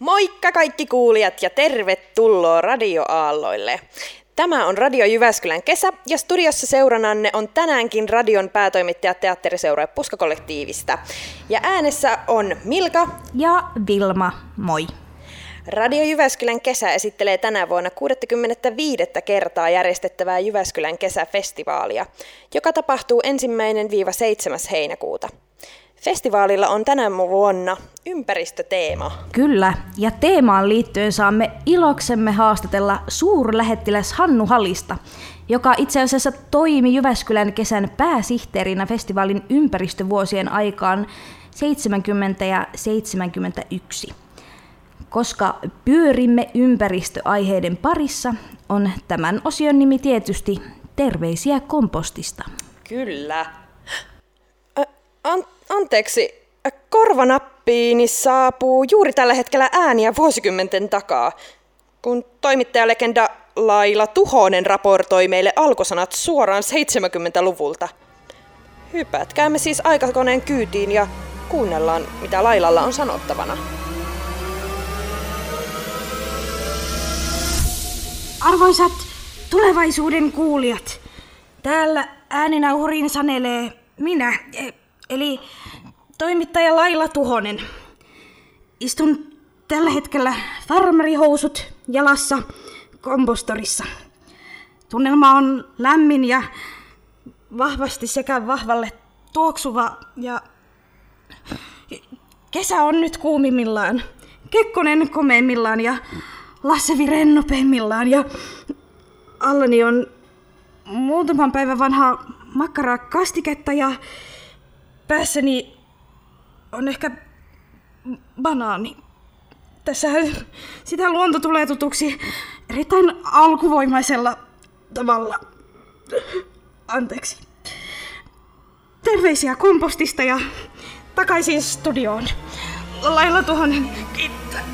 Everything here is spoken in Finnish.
Moikka kaikki kuulijat ja tervetuloa radioaalloille. Tämä on Radio Jyväskylän kesä ja studiossa seurananne on tänäänkin radion päätoimittaja teatteriseura Puskakollektiivista. Ja äänessä on Milka ja Vilma, moi. Radio Jyväskylän kesä esittelee tänä vuonna 65. kertaa järjestettävää Jyväskylän kesäfestivaalia, joka tapahtuu ensimmäinen 7. heinäkuuta. Festivaalilla on tänä vuonna ympäristöteema. Kyllä, ja teemaan liittyen saamme iloksemme haastatella suurlähettiläs Hannu Halista, joka itse asiassa toimi Jyväskylän kesän pääsihteerinä festivaalin ympäristövuosien aikaan 70 ja 71. Koska pyörimme ympäristöaiheiden parissa, on tämän osion nimi tietysti Terveisiä kompostista. Kyllä. An- anteeksi, korvanappiini saapuu juuri tällä hetkellä ääniä vuosikymmenten takaa, kun toimittajalegenda Laila Tuhonen raportoi meille alkusanat suoraan 70-luvulta. Hypätkäämme siis aikakoneen kyytiin ja kuunnellaan, mitä Lailalla on sanottavana. Arvoisat tulevaisuuden kuulijat, täällä ääninauhurin sanelee minä, e, eli toimittaja Laila Tuhonen. Istun tällä hetkellä farmerihousut jalassa kompostorissa. Tunnelma on lämmin ja vahvasti sekä vahvalle tuoksuva ja kesä on nyt kuumimmillaan. Kekkonen komeimmillaan ja Lasse Viren nopeimmillaan ja allani on muutaman päivän vanha makkara kastiketta ja päässäni on ehkä banaani. Tässä sitä luonto tulee tutuksi erittäin alkuvoimaisella tavalla. Anteeksi. Terveisiä kompostista ja takaisin studioon. Lailla tuohon kiittää.